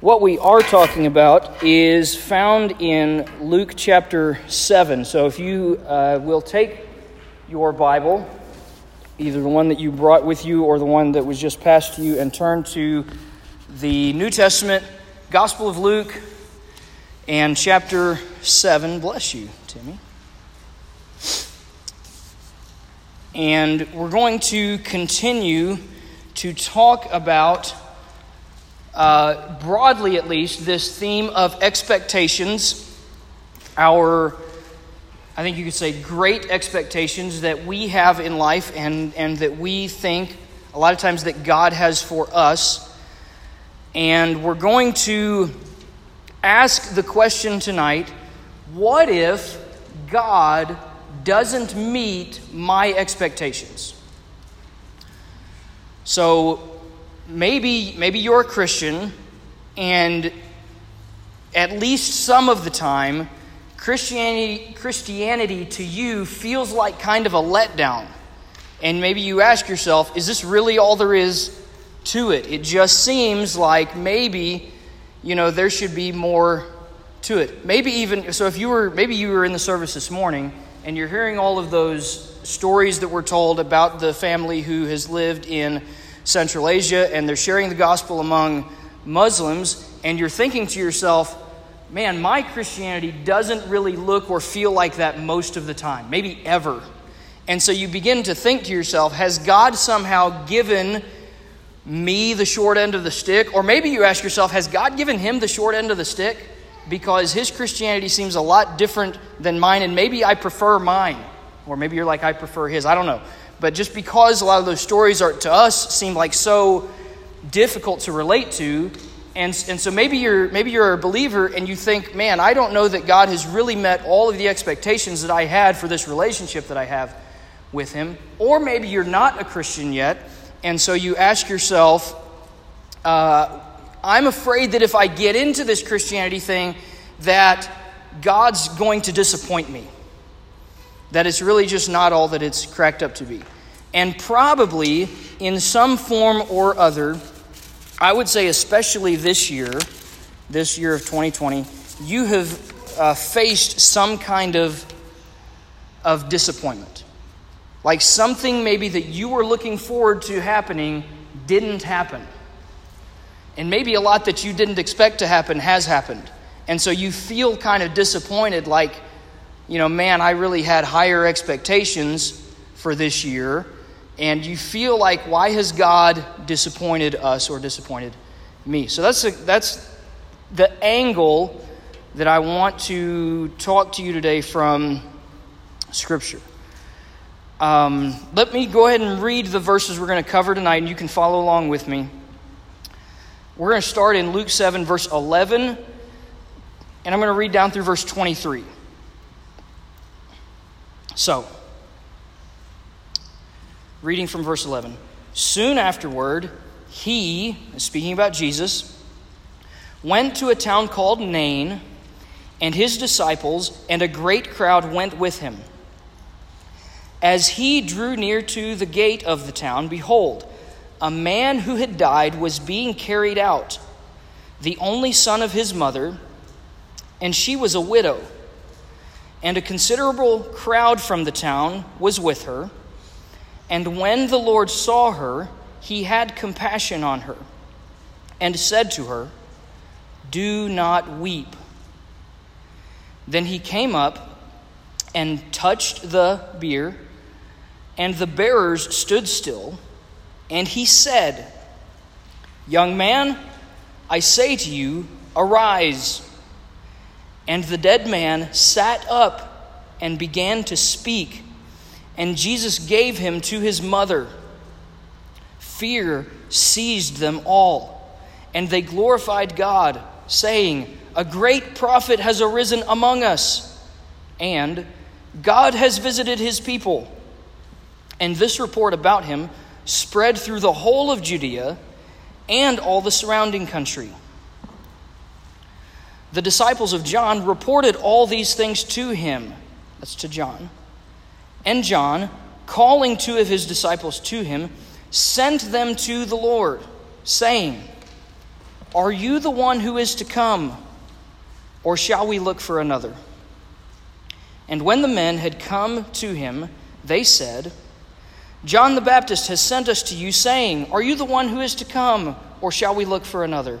what we are talking about is found in Luke chapter 7. So if you uh, will take your Bible, either the one that you brought with you or the one that was just passed to you, and turn to the New Testament, Gospel of Luke, and chapter 7. Bless you, Timmy. And we're going to continue to talk about uh, broadly at least, this theme of expectations, our, I think you could say, great expectations that we have in life and, and that we think a lot of times that God has for us. And we're going to ask the question tonight what if God doesn't meet my expectations? So, maybe maybe you're a Christian and at least some of the time Christianity Christianity to you feels like kind of a letdown. And maybe you ask yourself, is this really all there is to it? It just seems like maybe you know there should be more to it. Maybe even so if you were maybe you were in the service this morning and you're hearing all of those stories that were told about the family who has lived in Central Asia and they're sharing the gospel among Muslims, and you're thinking to yourself, man, my Christianity doesn't really look or feel like that most of the time, maybe ever. And so you begin to think to yourself, has God somehow given me the short end of the stick? Or maybe you ask yourself, has God given him the short end of the stick? Because his Christianity seems a lot different than mine, and maybe I prefer mine. Or maybe you're like, I prefer his. I don't know. But just because a lot of those stories are to us seem like so difficult to relate to, and, and so maybe you're maybe you're a believer and you think, man, I don't know that God has really met all of the expectations that I had for this relationship that I have with Him. Or maybe you're not a Christian yet, and so you ask yourself, uh, I'm afraid that if I get into this Christianity thing, that God's going to disappoint me that it's really just not all that it's cracked up to be. And probably in some form or other, I would say, especially this year, this year of 2020, you have uh, faced some kind of, of disappointment. Like something maybe that you were looking forward to happening didn't happen. And maybe a lot that you didn't expect to happen has happened. And so you feel kind of disappointed, like, you know, man, I really had higher expectations for this year, and you feel like, why has God disappointed us or disappointed me? So that's, a, that's the angle that I want to talk to you today from Scripture. Um, let me go ahead and read the verses we're going to cover tonight, and you can follow along with me. We're going to start in Luke 7, verse 11, and I'm going to read down through verse 23. So, reading from verse 11. Soon afterward, he, speaking about Jesus, went to a town called Nain, and his disciples and a great crowd went with him. As he drew near to the gate of the town, behold, a man who had died was being carried out, the only son of his mother, and she was a widow and a considerable crowd from the town was with her. And when the Lord saw her, he had compassion on her, and said to her, Do not weep. Then he came up and touched the bier, and the bearers stood still. And he said, Young man, I say to you, arise. And the dead man sat up and began to speak, and Jesus gave him to his mother. Fear seized them all, and they glorified God, saying, A great prophet has arisen among us, and God has visited his people. And this report about him spread through the whole of Judea and all the surrounding country the disciples of John reported all these things to him. That's to John. And John, calling two of his disciples to him, sent them to the Lord, saying, Are you the one who is to come, or shall we look for another? And when the men had come to him, they said, John the Baptist has sent us to you, saying, Are you the one who is to come, or shall we look for another?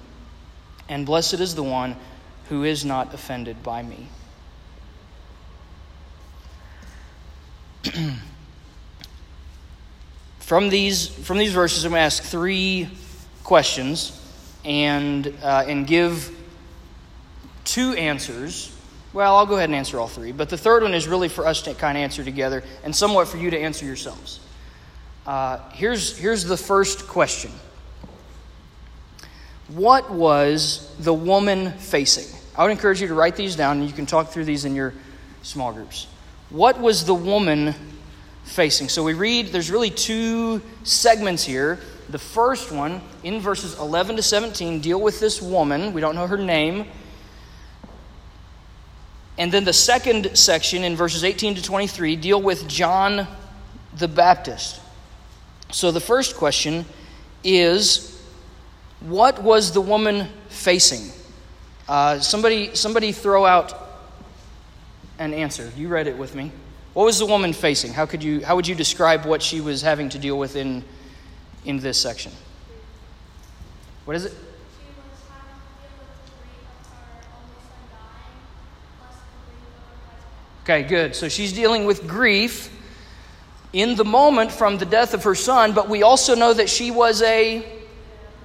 and blessed is the one who is not offended by me. from these from these verses, I'm going to ask three questions and uh, and give two answers. Well, I'll go ahead and answer all three, but the third one is really for us to kind of answer together, and somewhat for you to answer yourselves. Uh, here's here's the first question. What was the woman facing? I would encourage you to write these down, and you can talk through these in your small groups. What was the woman facing? So we read, there's really two segments here. The first one, in verses 11 to 17, deal with this woman. We don't know her name. And then the second section, in verses 18 to 23, deal with John the Baptist. So the first question is what was the woman facing? Uh, somebody, somebody throw out an answer. You read it with me. What was the woman facing? How, could you, how would you describe what she was having to deal with in in this section? What is it? Okay, good. So she's dealing with grief in the moment from the death of her son, but we also know that she was a,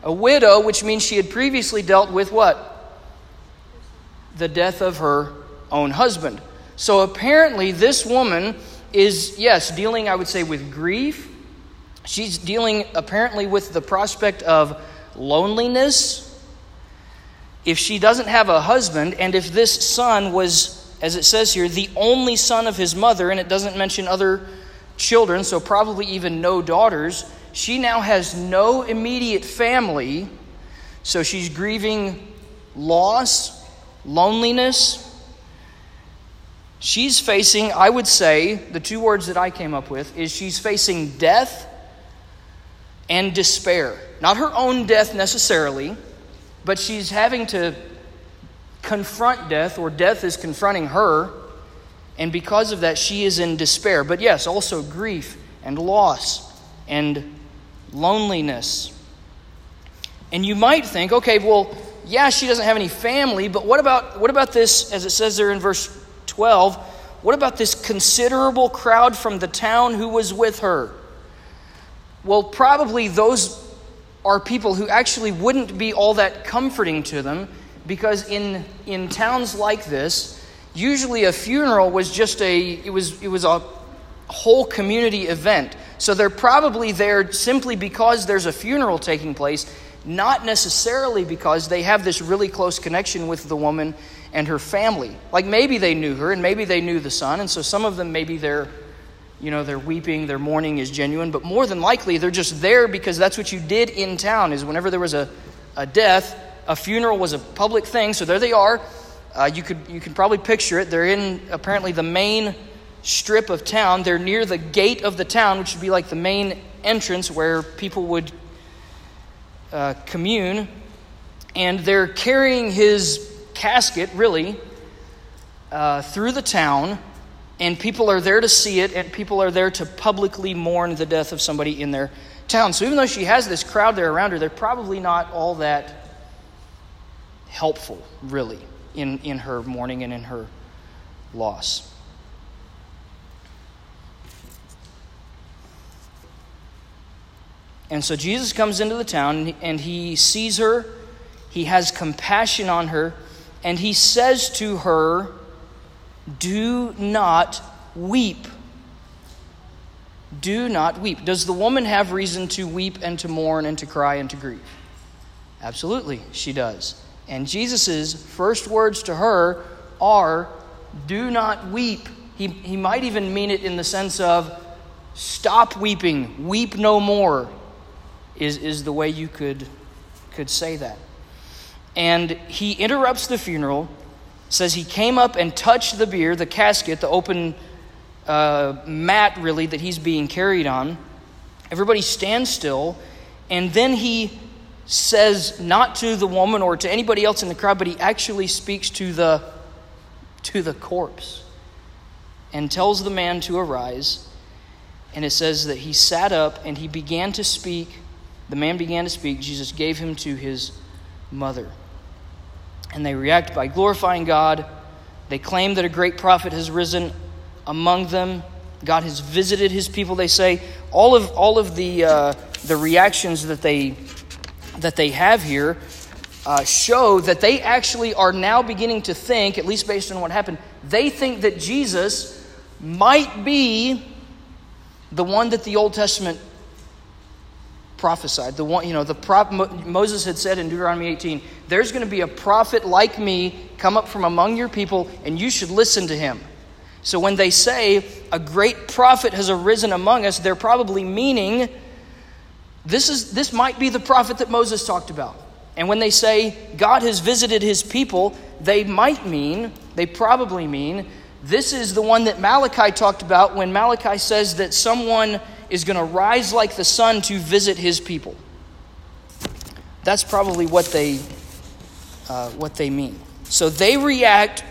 a widow, which means she had previously dealt with what? The death of her own husband. So apparently, this woman is, yes, dealing, I would say, with grief She's dealing apparently with the prospect of loneliness. If she doesn't have a husband, and if this son was, as it says here, the only son of his mother, and it doesn't mention other children, so probably even no daughters, she now has no immediate family. So she's grieving loss, loneliness. She's facing, I would say, the two words that I came up with is she's facing death and despair. Not her own death necessarily, but she's having to confront death, or death is confronting her, and because of that, she is in despair. But yes, also grief and loss and loneliness. And you might think, okay, well, yeah, she doesn't have any family, but what about what about this as it says there in verse 12? What about this considerable crowd from the town who was with her? Well, probably those are people who actually wouldn't be all that comforting to them because in, in towns like this, usually a funeral was just a it was it was a whole community event. So they're probably there simply because there's a funeral taking place, not necessarily because they have this really close connection with the woman and her family. Like maybe they knew her and maybe they knew the son, and so some of them maybe they're you know, their weeping, their mourning is genuine, but more than likely they're just there because that's what you did in town is whenever there was a, a death, a funeral was a public thing, so there they are. Uh, you could you can probably picture it. They're in apparently the main strip of town. They're near the gate of the town, which would be like the main entrance where people would uh, commune. And they're carrying his casket, really, uh, through the town and people are there to see it, and people are there to publicly mourn the death of somebody in their town. So even though she has this crowd there around her, they're probably not all that helpful, really, in, in her mourning and in her loss. And so Jesus comes into the town and he sees her, he has compassion on her, and he says to her, do not weep. Do not weep. Does the woman have reason to weep and to mourn and to cry and to grieve? Absolutely, she does. And Jesus' first words to her are, Do not weep. He, he might even mean it in the sense of, Stop weeping, weep no more, is, is the way you could, could say that. And he interrupts the funeral, says he came up and touched the bier, the casket, the open uh, mat, really, that he's being carried on. Everybody stands still, and then he says not to the woman or to anybody else in the crowd, but he actually speaks to the to the corpse and tells the man to arise. And it says that he sat up and he began to speak. The man began to speak. Jesus gave him to his mother. And they react by glorifying God. They claim that a great prophet has risen among them. God has visited his people, they say. All of, all of the, uh, the reactions that they that they have here uh, show that they actually are now beginning to think, at least based on what happened, they think that Jesus might be the one that the Old Testament prophesied. The one, you know, the prop, Moses had said in Deuteronomy 18, there's going to be a prophet like me come up from among your people, and you should listen to him. So when they say a great prophet has arisen among us, they're probably meaning this, is, this might be the prophet that Moses talked about. And when they say God has visited his people, they might mean, they probably mean, this is the one that Malachi talked about when Malachi says that someone is going to rise like the sun to visit his people. That's probably what they, uh, what they mean. So they react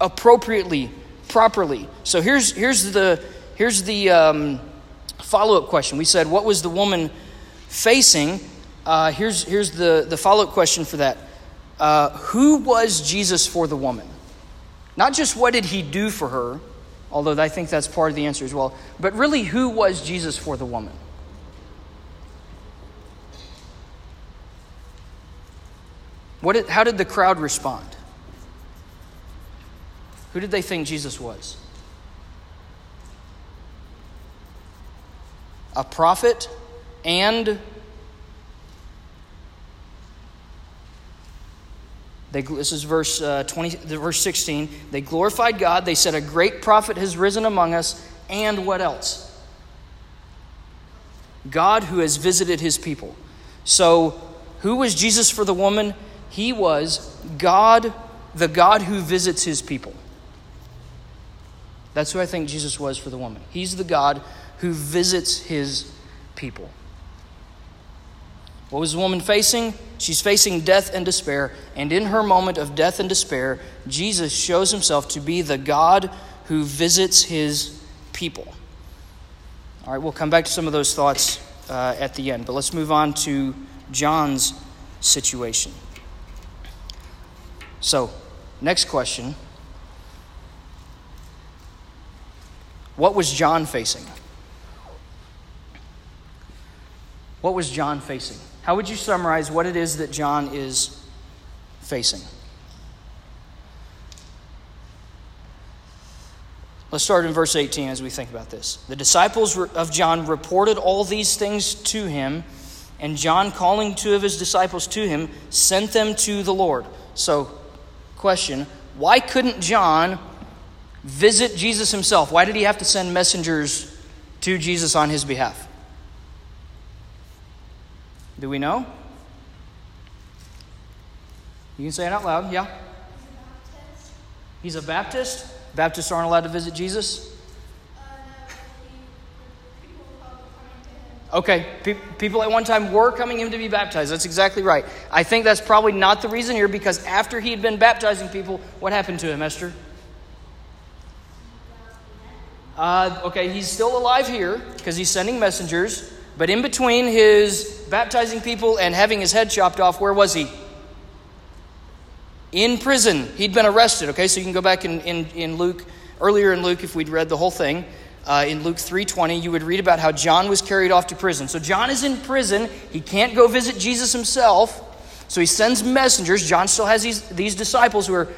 appropriately, properly. So here's, here's the, here's the um, follow up question. We said, What was the woman facing, uh, here's, here's the, the follow up question for that uh, Who was Jesus for the woman? Not just what did he do for her, although I think that's part of the answer as well, but really, who was Jesus for the woman? What did, how did the crowd respond? Who did they think Jesus was? A prophet and They, this is verse uh, 20, verse 16. They glorified God. They said, A great prophet has risen among us. And what else? God who has visited his people. So, who was Jesus for the woman? He was God, the God who visits his people. That's who I think Jesus was for the woman. He's the God who visits his people. What was the woman facing? She's facing death and despair. And in her moment of death and despair, Jesus shows himself to be the God who visits his people. All right, we'll come back to some of those thoughts uh, at the end, but let's move on to John's situation. So, next question What was John facing? What was John facing? How would you summarize what it is that John is facing? Let's start in verse 18 as we think about this. The disciples of John reported all these things to him, and John, calling two of his disciples to him, sent them to the Lord. So, question why couldn't John visit Jesus himself? Why did he have to send messengers to Jesus on his behalf? Do we know? You can say it out loud, yeah? He's a Baptist. Baptists aren't allowed to visit Jesus? Okay, Pe- people at one time were coming him to be baptized. That's exactly right. I think that's probably not the reason here because after he had been baptizing people, what happened to him, Esther? Uh, okay, he's still alive here because he's sending messengers. But in between his baptizing people and having his head chopped off, where was he? In prison. He'd been arrested. Okay, so you can go back in, in, in Luke, earlier in Luke, if we'd read the whole thing. Uh, in Luke 3:20, you would read about how John was carried off to prison. So John is in prison. He can't go visit Jesus himself. So he sends messengers. John still has these, these disciples who are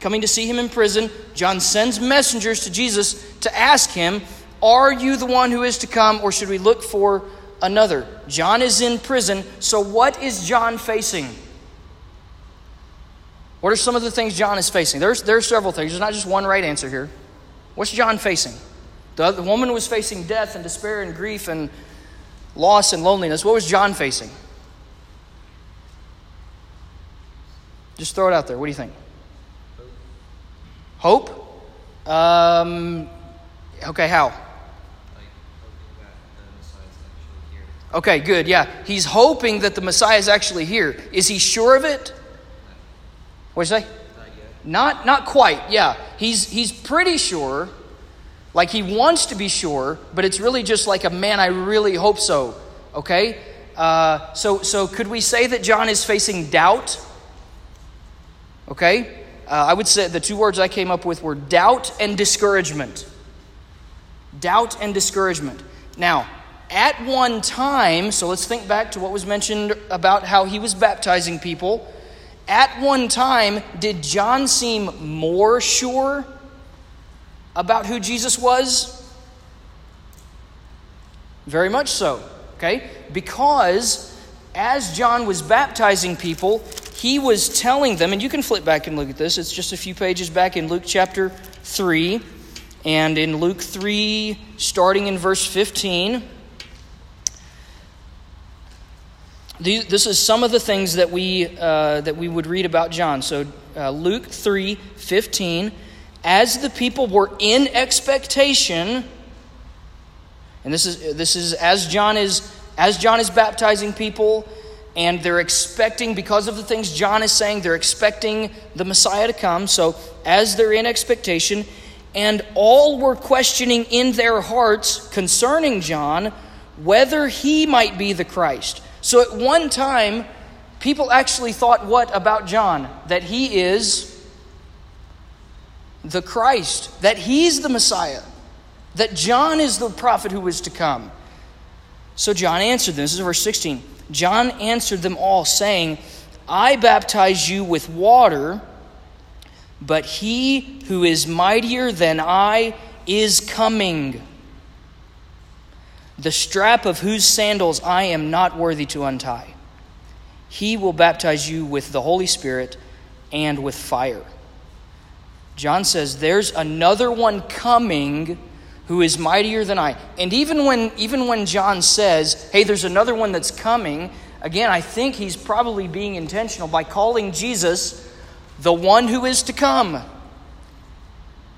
coming to see him in prison. John sends messengers to Jesus to ask him, are you the one who is to come, or should we look for another? John is in prison, so what is John facing? What are some of the things John is facing? There's, there are several things. There's not just one right answer here. What's John facing? The, the woman was facing death and despair and grief and loss and loneliness. What was John facing? Just throw it out there. What do you think? Hope? Um, okay, how? Okay, good. Yeah. He's hoping that the Messiah is actually here. Is he sure of it? What did you say? Not, not, not quite. Yeah. He's, he's pretty sure. Like he wants to be sure, but it's really just like a man, I really hope so. Okay? Uh, so, so could we say that John is facing doubt? Okay? Uh, I would say the two words I came up with were doubt and discouragement. Doubt and discouragement. Now, at one time, so let's think back to what was mentioned about how he was baptizing people. At one time, did John seem more sure about who Jesus was? Very much so, okay? Because as John was baptizing people, he was telling them, and you can flip back and look at this, it's just a few pages back in Luke chapter 3. And in Luke 3, starting in verse 15, this is some of the things that we, uh, that we would read about John. So, uh, Luke 3 15. As the people were in expectation, and this is, this is as John is as John is baptizing people, and they're expecting, because of the things John is saying, they're expecting the Messiah to come. So, as they're in expectation, and all were questioning in their hearts concerning John whether he might be the Christ. So, at one time, people actually thought what about John? That he is the Christ, that he's the Messiah, that John is the prophet who is to come. So, John answered them. This is verse 16. John answered them all, saying, I baptize you with water, but he who is mightier than I is coming, the strap of whose sandals I am not worthy to untie. He will baptize you with the Holy Spirit and with fire. John says, There's another one coming who is mightier than I. And even when, even when John says, hey, there's another one that's coming, again, I think he's probably being intentional by calling Jesus the one who is to come.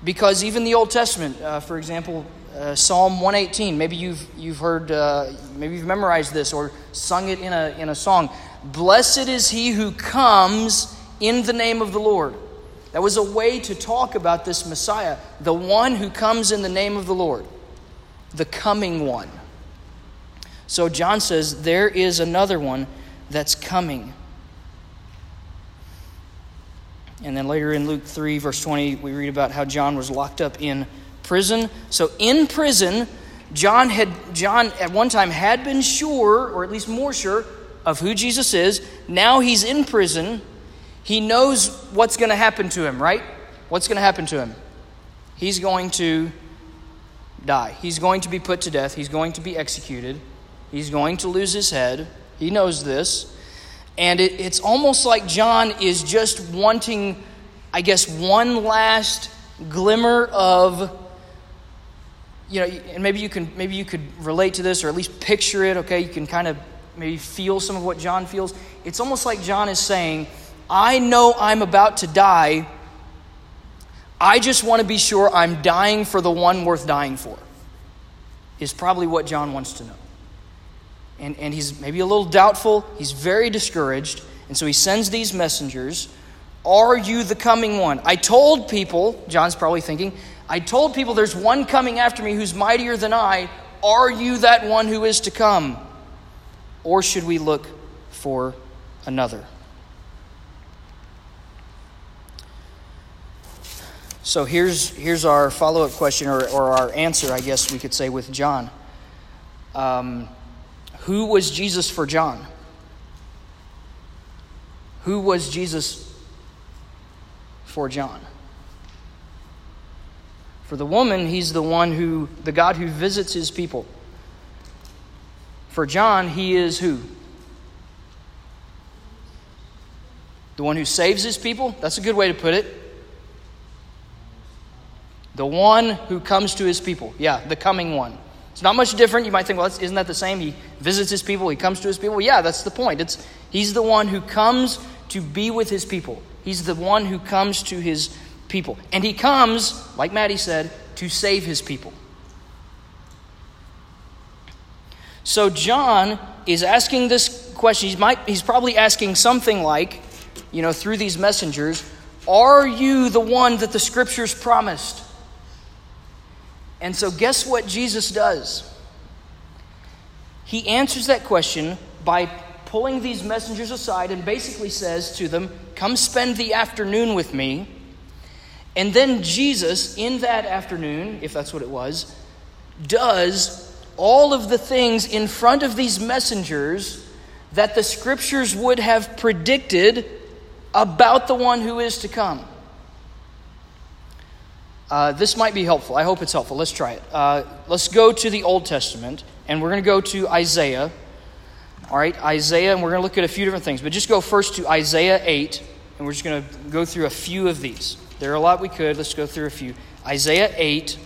Because even the Old Testament, uh, for example, uh, Psalm 118, maybe you've, you've heard, uh, maybe you've memorized this or sung it in a, in a song. Blessed is he who comes in the name of the Lord. That was a way to talk about this Messiah, the one who comes in the name of the Lord, the coming one. So John says, There is another one that's coming. And then later in Luke 3, verse 20, we read about how John was locked up in prison. So in prison, John had John at one time had been sure, or at least more sure, of who Jesus is. Now he's in prison he knows what's going to happen to him, right? What's going to happen to him? He's going to die. He's going to be put to death. He's going to be executed. He's going to lose his head. He knows this. And it, it's almost like John is just wanting, I guess, one last glimmer of you know and maybe you can maybe you could relate to this or at least picture it okay you can kind of maybe feel some of what john feels it's almost like john is saying I know I'm about to die. I just want to be sure I'm dying for the one worth dying for, is probably what John wants to know. And, and he's maybe a little doubtful, he's very discouraged, and so he sends these messengers. Are you the coming one? I told people, John's probably thinking, I told people there's one coming after me who's mightier than I. Are you that one who is to come? Or should we look for another? So here's, here's our follow up question, or, or our answer, I guess we could say, with John. Um, who was Jesus for John? Who was Jesus for John? For the woman, he's the one who, the God who visits his people. For John, he is who? The one who saves his people? That's a good way to put it. The one who comes to his people. Yeah, the coming one. It's not much different. You might think, well, isn't that the same? He visits his people, he comes to his people. Yeah, that's the point. It's, he's the one who comes to be with his people. He's the one who comes to his people. And he comes, like Maddie said, to save his people. So John is asking this question. He's, might, he's probably asking something like, you know, through these messengers, Are you the one that the scriptures promised? And so, guess what Jesus does? He answers that question by pulling these messengers aside and basically says to them, Come spend the afternoon with me. And then Jesus, in that afternoon, if that's what it was, does all of the things in front of these messengers that the scriptures would have predicted about the one who is to come. Uh, this might be helpful. I hope it's helpful. Let's try it. Uh, let's go to the Old Testament, and we're going to go to Isaiah. All right, Isaiah, and we're going to look at a few different things, but just go first to Isaiah 8, and we're just going to go through a few of these. There are a lot we could. Let's go through a few. Isaiah 8.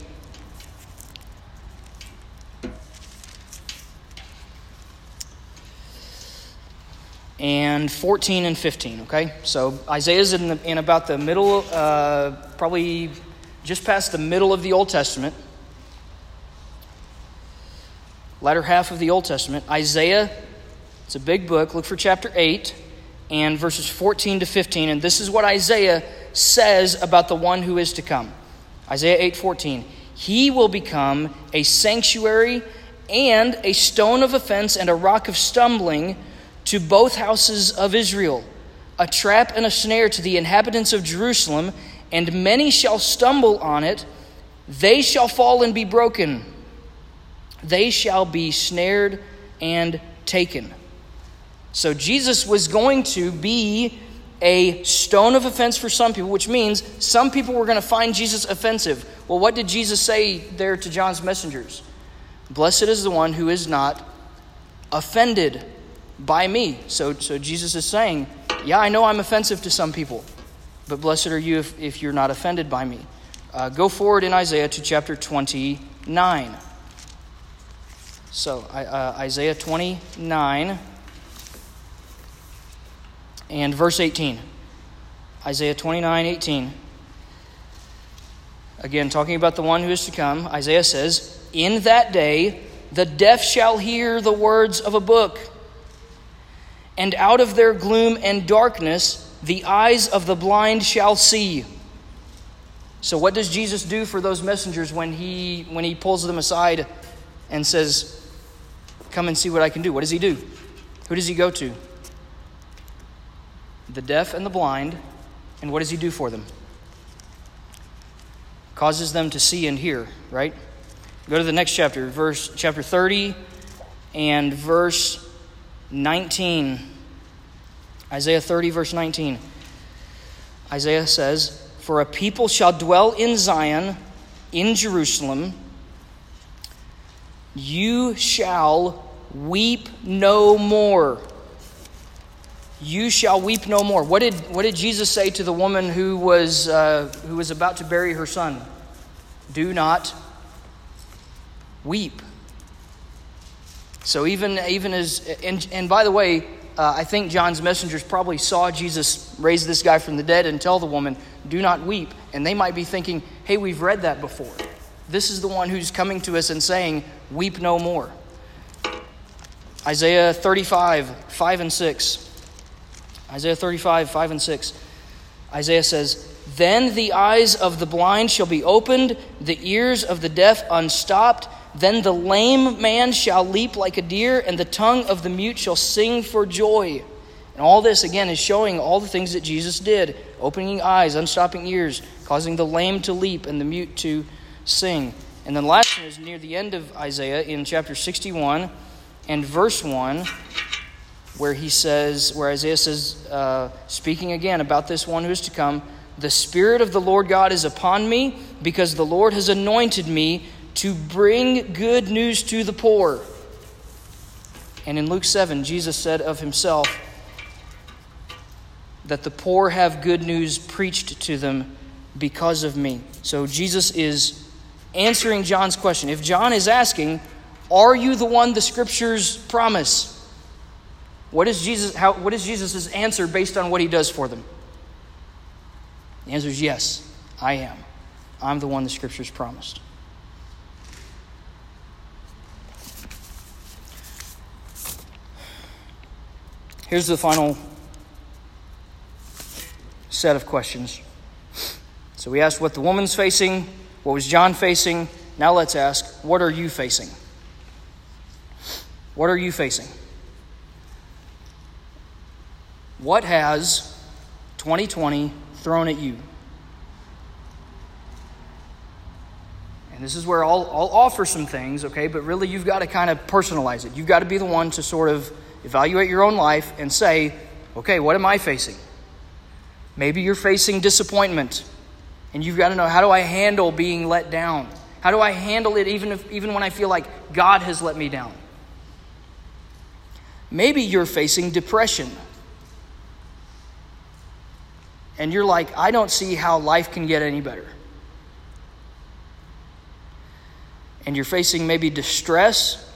and 14 and 15, okay? So Isaiah's in, the, in about the middle, uh, probably just past the middle of the Old Testament, latter half of the Old Testament. Isaiah, it's a big book. Look for chapter 8 and verses 14 to 15. And this is what Isaiah says about the one who is to come. Isaiah 8 14. He will become a sanctuary and a stone of offense and a rock of stumbling to both houses of Israel, a trap and a snare to the inhabitants of Jerusalem, and many shall stumble on it. They shall fall and be broken. They shall be snared and taken. So Jesus was going to be a stone of offense for some people, which means some people were going to find Jesus offensive. Well, what did Jesus say there to John's messengers? Blessed is the one who is not offended by me. So, so Jesus is saying, Yeah, I know I'm offensive to some people, but blessed are you if, if you're not offended by me. Uh, go forward in Isaiah to chapter 29. So, uh, Isaiah 29 and verse 18. Isaiah 29 18. Again, talking about the one who is to come, Isaiah says, In that day the deaf shall hear the words of a book and out of their gloom and darkness the eyes of the blind shall see. So what does Jesus do for those messengers when he when he pulls them aside and says, "Come and see what I can do." What does he do? Who does he go to? The deaf and the blind, and what does he do for them? Causes them to see and hear, right? Go to the next chapter, verse chapter 30 and verse 19. Isaiah 30, verse 19. Isaiah says, For a people shall dwell in Zion, in Jerusalem. You shall weep no more. You shall weep no more. What did, what did Jesus say to the woman who was, uh, who was about to bury her son? Do not weep. So even even as and, and by the way, uh, I think John's messengers probably saw Jesus raise this guy from the dead and tell the woman, "Do not weep." And they might be thinking, "Hey, we've read that before. This is the one who's coming to us and saying, "Weep no more." Isaiah 35, 5 and 6. Isaiah 35, 5 and 6. Isaiah says, Then the eyes of the blind shall be opened, the ears of the deaf unstopped then the lame man shall leap like a deer, and the tongue of the mute shall sing for joy. And all this, again, is showing all the things that Jesus did opening eyes, unstopping ears, causing the lame to leap and the mute to sing. And then last one is near the end of Isaiah in chapter 61 and verse 1, where he says, where Isaiah says, uh, speaking again about this one who is to come, the Spirit of the Lord God is upon me, because the Lord has anointed me to bring good news to the poor. And in Luke 7, Jesus said of himself, that the poor have good news preached to them because of me. So Jesus is answering John's question. If John is asking, Are you the one the scriptures promise? What is Jesus how what is Jesus' answer based on what he does for them? The answer is yes, I am. I'm the one the scriptures promised. Here's the final set of questions. So we asked what the woman's facing, what was John facing? Now let's ask, what are you facing? What are you facing? What has 2020 thrown at you? And this is where I'll, I'll offer some things, okay, but really you've got to kind of personalize it. You've got to be the one to sort of evaluate your own life and say, okay, what am I facing? Maybe you're facing disappointment. And you've got to know how do I handle being let down? How do I handle it even, if, even when I feel like God has let me down? Maybe you're facing depression. And you're like, I don't see how life can get any better. And you're facing maybe distress,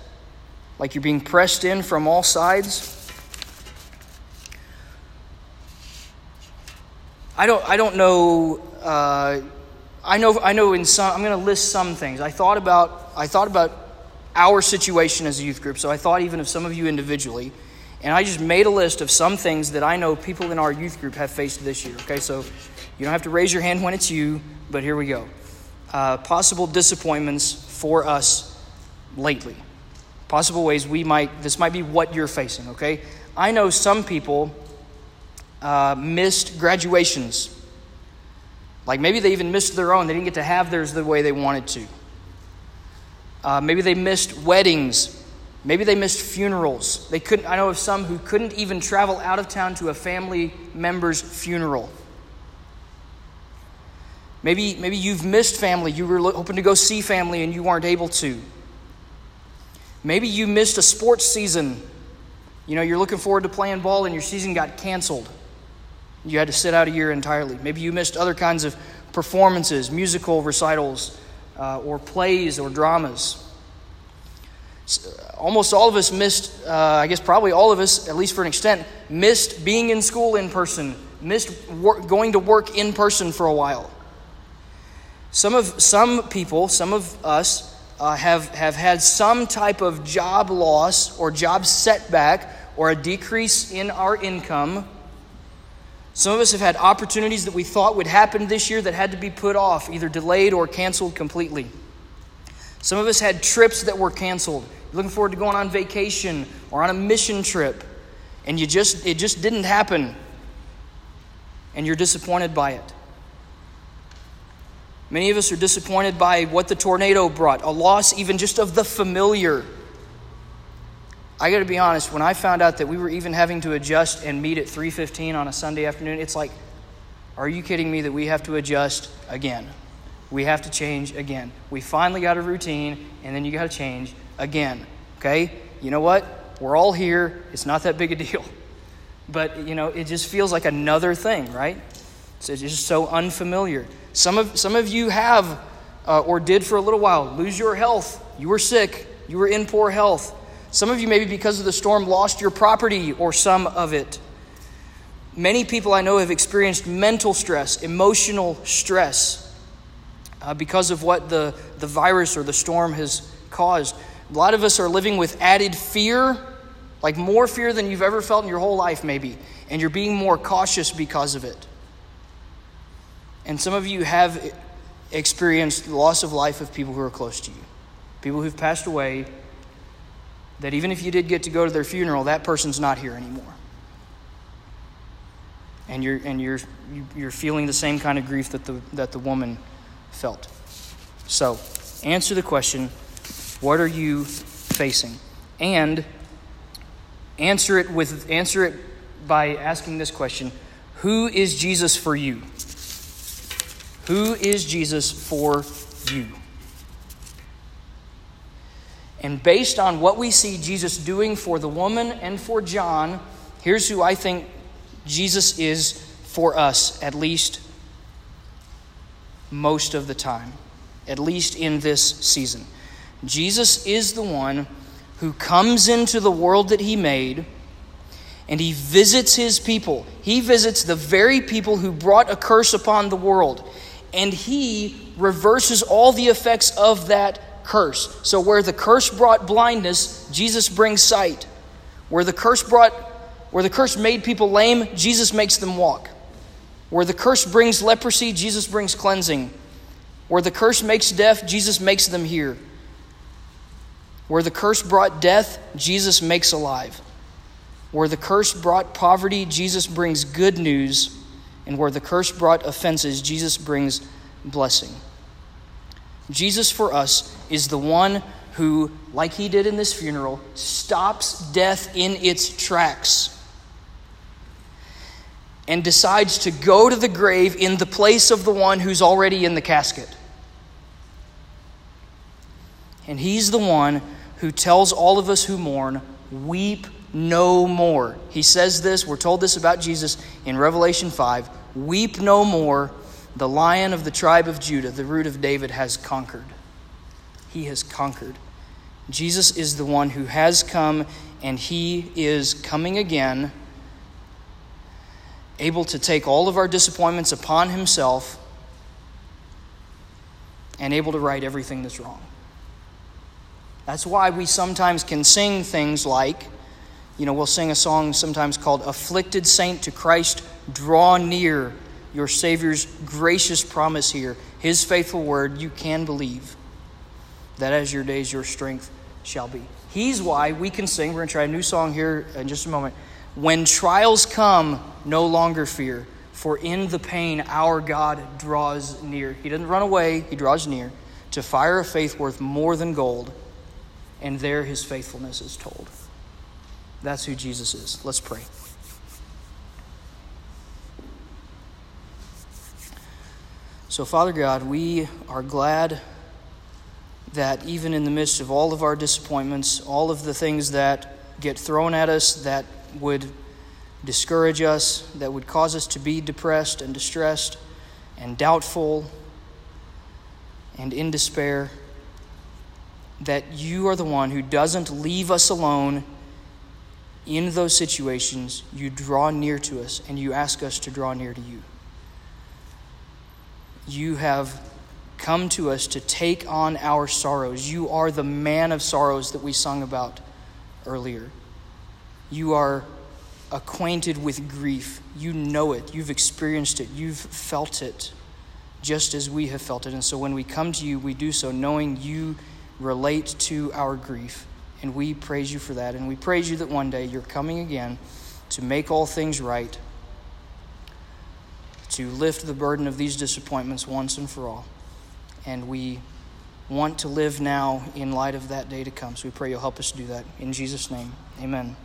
like you're being pressed in from all sides. I don't, I don't know uh, I know, I know in some, I'm going to list some things. I thought about, I thought about our situation as a youth group, so I thought even of some of you individually. And I just made a list of some things that I know people in our youth group have faced this year. Okay, so you don't have to raise your hand when it's you, but here we go. Uh, possible disappointments for us lately. Possible ways we might, this might be what you're facing, okay? I know some people uh, missed graduations like maybe they even missed their own, they didn't get to have theirs the way they wanted to. Uh, maybe they missed weddings. Maybe they missed funerals. They couldn't. I know of some who couldn't even travel out of town to a family member's funeral. Maybe, maybe you've missed family. You were hoping to go see family and you weren't able to. Maybe you missed a sports season. You know, you're looking forward to playing ball and your season got canceled. You had to sit out a year entirely. Maybe you missed other kinds of performances, musical recitals, uh, or plays or dramas. Almost all of us missed, uh, I guess probably all of us, at least for an extent, missed being in school in person, missed going to work in person for a while. Some of some people, some of us, uh, have, have had some type of job loss or job setback or a decrease in our income some of us have had opportunities that we thought would happen this year that had to be put off, either delayed or canceled completely. Some of us had trips that were canceled. Looking forward to going on vacation or on a mission trip, and you just it just didn't happen. And you're disappointed by it. Many of us are disappointed by what the tornado brought, a loss even just of the familiar. I got to be honest, when I found out that we were even having to adjust and meet at 3:15 on a Sunday afternoon, it's like are you kidding me that we have to adjust again? We have to change again. We finally got a routine and then you got to change again. Okay? You know what? We're all here. It's not that big a deal. But, you know, it just feels like another thing, right? It's just so unfamiliar. Some of some of you have uh, or did for a little while lose your health. You were sick. You were in poor health. Some of you, maybe because of the storm, lost your property or some of it. Many people I know have experienced mental stress, emotional stress, uh, because of what the, the virus or the storm has caused. A lot of us are living with added fear, like more fear than you've ever felt in your whole life, maybe, and you're being more cautious because of it. And some of you have experienced the loss of life of people who are close to you, people who've passed away that even if you did get to go to their funeral, that person's not here anymore. And you're, and you're, you're feeling the same kind of grief that the, that the woman felt. So, answer the question what are you facing? And answer it, with, answer it by asking this question Who is Jesus for you? Who is Jesus for you? And based on what we see Jesus doing for the woman and for John, here's who I think Jesus is for us, at least most of the time, at least in this season. Jesus is the one who comes into the world that he made and he visits his people. He visits the very people who brought a curse upon the world. And he reverses all the effects of that curse. So, where the curse brought blindness, Jesus brings sight. Where the curse brought where the curse made people lame, Jesus makes them walk. Where the curse brings leprosy, Jesus brings cleansing. Where the curse makes deaf, Jesus makes them hear. Where the curse brought death, Jesus makes alive. Where the curse brought poverty, Jesus brings good news. And where the curse brought offenses, Jesus brings blessing. Jesus for us is the one who, like he did in this funeral, stops death in its tracks and decides to go to the grave in the place of the one who's already in the casket. And he's the one who tells all of us who mourn, Weep no more. He says this, we're told this about Jesus in Revelation 5 Weep no more. The lion of the tribe of Judah, the root of David, has conquered. He has conquered. Jesus is the one who has come, and he is coming again, able to take all of our disappointments upon himself and able to right everything that's wrong. That's why we sometimes can sing things like, you know, we'll sing a song sometimes called Afflicted Saint to Christ, Draw Near, your Savior's gracious promise here, His faithful word, you can believe that as your days, your strength shall be. He's why we can sing. We're going to try a new song here in just a moment. When trials come, no longer fear, for in the pain our God draws near. He doesn't run away, He draws near to fire of faith worth more than gold and there his faithfulness is told. That's who Jesus is. Let's pray. So, Father God, we are glad that even in the midst of all of our disappointments, all of the things that get thrown at us that would discourage us, that would cause us to be depressed and distressed and doubtful and in despair, that you are the one who doesn't leave us alone in those situations. You draw near to us and you ask us to draw near to you. You have come to us to take on our sorrows. You are the man of sorrows that we sung about earlier. You are acquainted with grief. You know it. You've experienced it. You've felt it just as we have felt it. And so when we come to you, we do so knowing you relate to our grief. And we praise you for that. And we praise you that one day you're coming again to make all things right, to lift the burden of these disappointments once and for all. And we want to live now in light of that day to come. So we pray you'll help us do that. In Jesus' name, amen.